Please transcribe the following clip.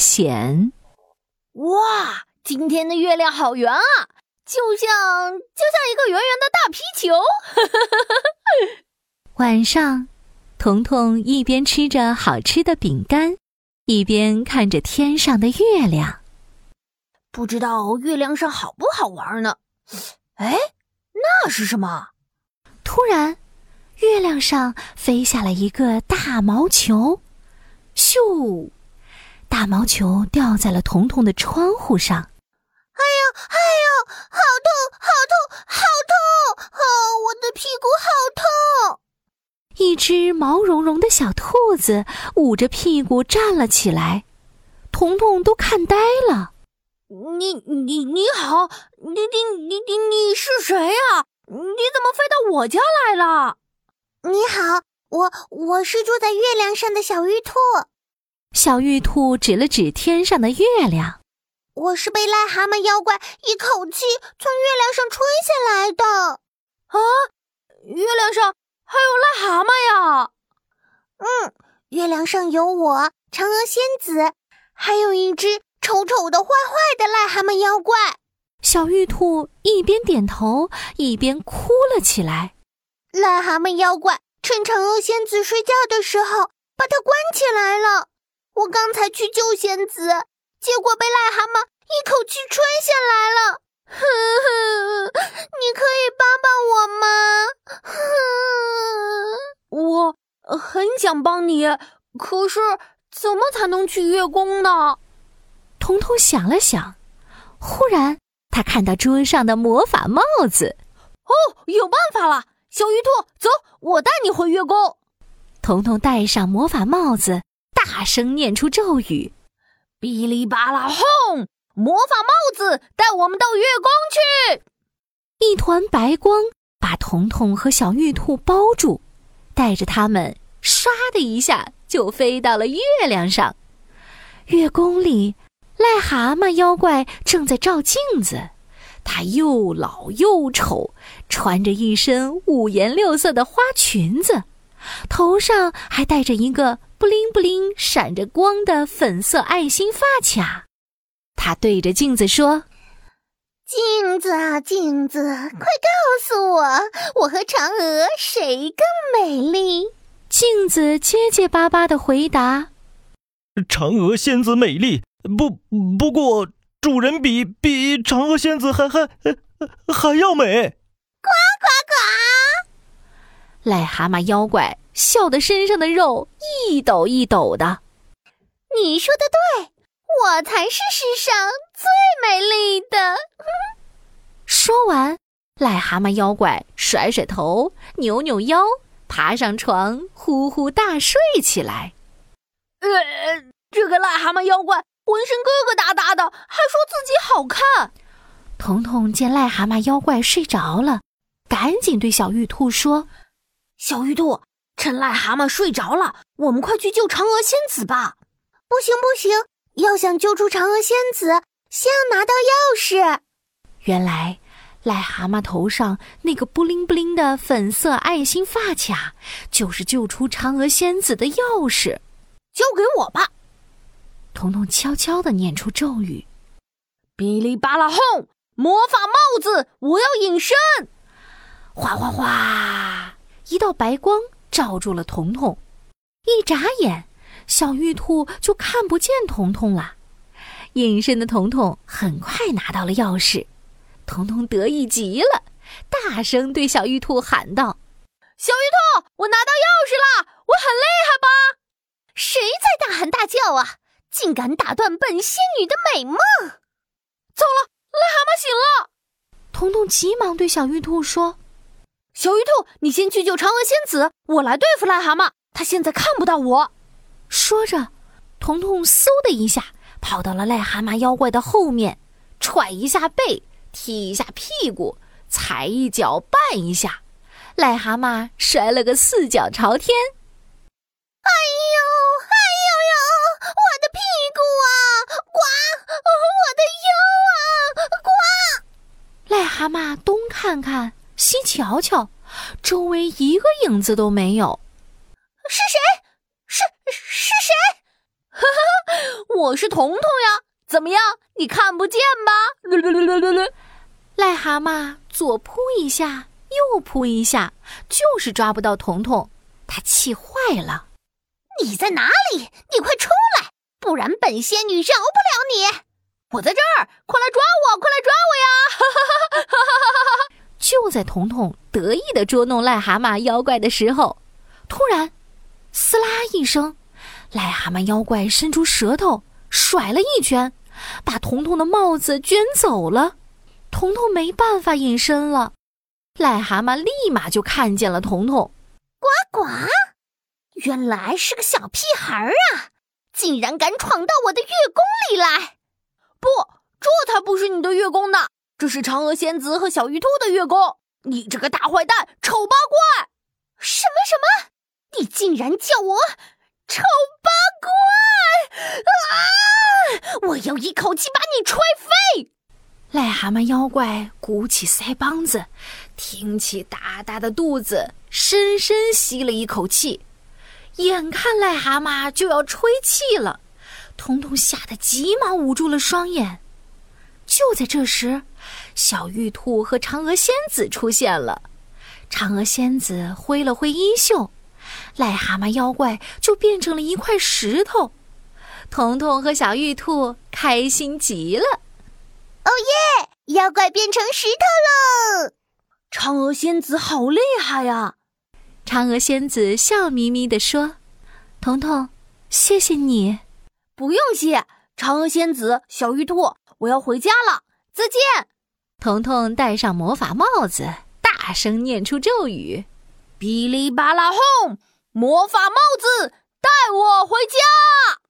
险。哇，今天的月亮好圆啊，就像就像一个圆圆的大皮球。晚上，彤彤一边吃着好吃的饼干，一边看着天上的月亮。不知道月亮上好不好玩呢？哎，那是什么？突然，月亮上飞下了一个大毛球，咻！大毛球掉在了彤彤的窗户上。哎呦，哎呦，好痛，好痛，好痛！哦，我的屁股好痛！一只毛茸茸的小兔子捂着屁股站了起来，彤彤都看呆了。你你你好，你你你你你是谁呀？你怎么飞到我家来了？你好，我我是住在月亮上的小玉兔。小玉兔指了指天上的月亮，我是被癞蛤蟆妖怪一口气从月亮上吹下来的。啊，月亮上还有癞蛤蟆呀？嗯，月亮上有我嫦娥仙子，还有一只。丑丑的、坏坏的癞蛤蟆妖怪，小玉兔一边点头一边哭了起来。癞蛤蟆妖怪趁嫦娥仙子睡觉的时候把她关起来了。我刚才去救仙子，结果被癞蛤蟆一口气吹下来了。哼哼，你可以帮帮我吗？哼，我很想帮你，可是怎么才能去月宫呢？彤彤想了想，忽然他看到桌上的魔法帽子，哦，有办法了！小鱼兔，走，我带你回月宫。彤彤戴上魔法帽子，大声念出咒语：“哔哩吧啦轰！魔法帽子带我们到月宫去。”一团白光把彤彤和小玉兔包住，带着他们唰的一下就飞到了月亮上。月宫里。癞蛤蟆妖怪正在照镜子，他又老又丑，穿着一身五颜六色的花裙子，头上还戴着一个布灵布灵、闪着光的粉色爱心发卡。他对着镜子说：“镜子啊，镜子，快告诉我，我和嫦娥谁更美丽？”镜子结结巴巴的回答：“嫦娥仙子美丽。”不，不过主人比比嫦娥仙子还还还要美。呱呱呱！癞蛤蟆妖怪笑得身上的肉一抖一抖的。你说的对，我才是世上最美丽的。说完，癞蛤蟆妖怪甩甩头，扭扭腰，爬上床，呼呼大睡起来。呃，这个癞蛤蟆妖怪。浑身疙疙瘩瘩的，还说自己好看。彤彤见癞蛤蟆妖怪睡着了，赶紧对小玉兔说：“小玉兔，趁癞蛤蟆睡着了，我们快去救嫦娥仙子吧！”“不行不行，要想救出嫦娥仙子，先要拿到钥匙。”原来，癞蛤蟆头上那个布灵布灵的粉色爱心发卡，就是救出嫦娥仙子的钥匙。交给我吧。彤彤悄悄地念出咒语：“哔哩吧啦轰！魔法帽子，我要隐身！”哗哗哗，一道白光照住了彤彤。一眨眼，小玉兔就看不见彤彤了。隐身的彤彤很快拿到了钥匙，彤彤得意极了，大声对小玉兔喊道：“小玉兔，我拿到钥匙了！我很厉害吧？谁在大喊大叫啊？”竟敢打断本仙女的美梦！糟了，癞蛤蟆醒了！彤彤急忙对小玉兔说：“小玉兔，你先去救嫦娥仙子，我来对付癞蛤蟆。他现在看不到我。”说着，彤彤嗖的一下跑到了癞蛤蟆妖怪的后面，踹一下背，踢一下屁股，踩一脚绊一下，癞蛤蟆摔了个四脚朝天。哎呦，哎呦呦！我的屁股啊，呱！我的腰啊，呱！癞蛤蟆东看看，西瞧瞧，周围一个影子都没有。是谁？是是谁？哈哈，我是彤彤呀，怎么样？你看不见吧？癞蛤蟆左扑一下，右扑一下，就是抓不到彤彤，他气坏了。你在哪里？你快出来，不然本仙女饶不了你！我在这儿，快来抓我，快来抓我呀！就在彤彤得意的捉弄癞蛤蟆妖怪的时候，突然，撕拉一声。癞蛤蟆妖怪伸出舌头甩了一圈，把彤彤的帽子卷走了。彤彤没办法隐身了。癞蛤蟆立马就看见了彤彤，呱呱！原来是个小屁孩儿啊，竟然敢闯到我的月宫里来！不，这才不是你的月宫呢，这是嫦娥仙子和小玉兔的月宫。你这个大坏蛋，丑八怪！什么什么？你竟然叫我？丑八怪！啊！我要一口气把你吹飞！癞蛤蟆妖怪鼓起腮帮子，挺起大大的肚子，深深吸了一口气。眼看癞蛤蟆就要吹气了，彤彤吓得急忙捂住了双眼。就在这时，小玉兔和嫦娥仙子出现了。嫦娥仙子挥了挥衣袖。癞蛤蟆妖怪就变成了一块石头，彤彤和小玉兔开心极了。哦耶！妖怪变成石头喽！嫦娥仙子好厉害呀！嫦娥仙子笑眯眯地说：“彤彤，谢谢你。”不用谢，嫦娥仙子，小玉兔，我要回家了，再见。彤彤戴上魔法帽子，大声念出咒语。哔哩吧啦轰！魔法帽子带我回家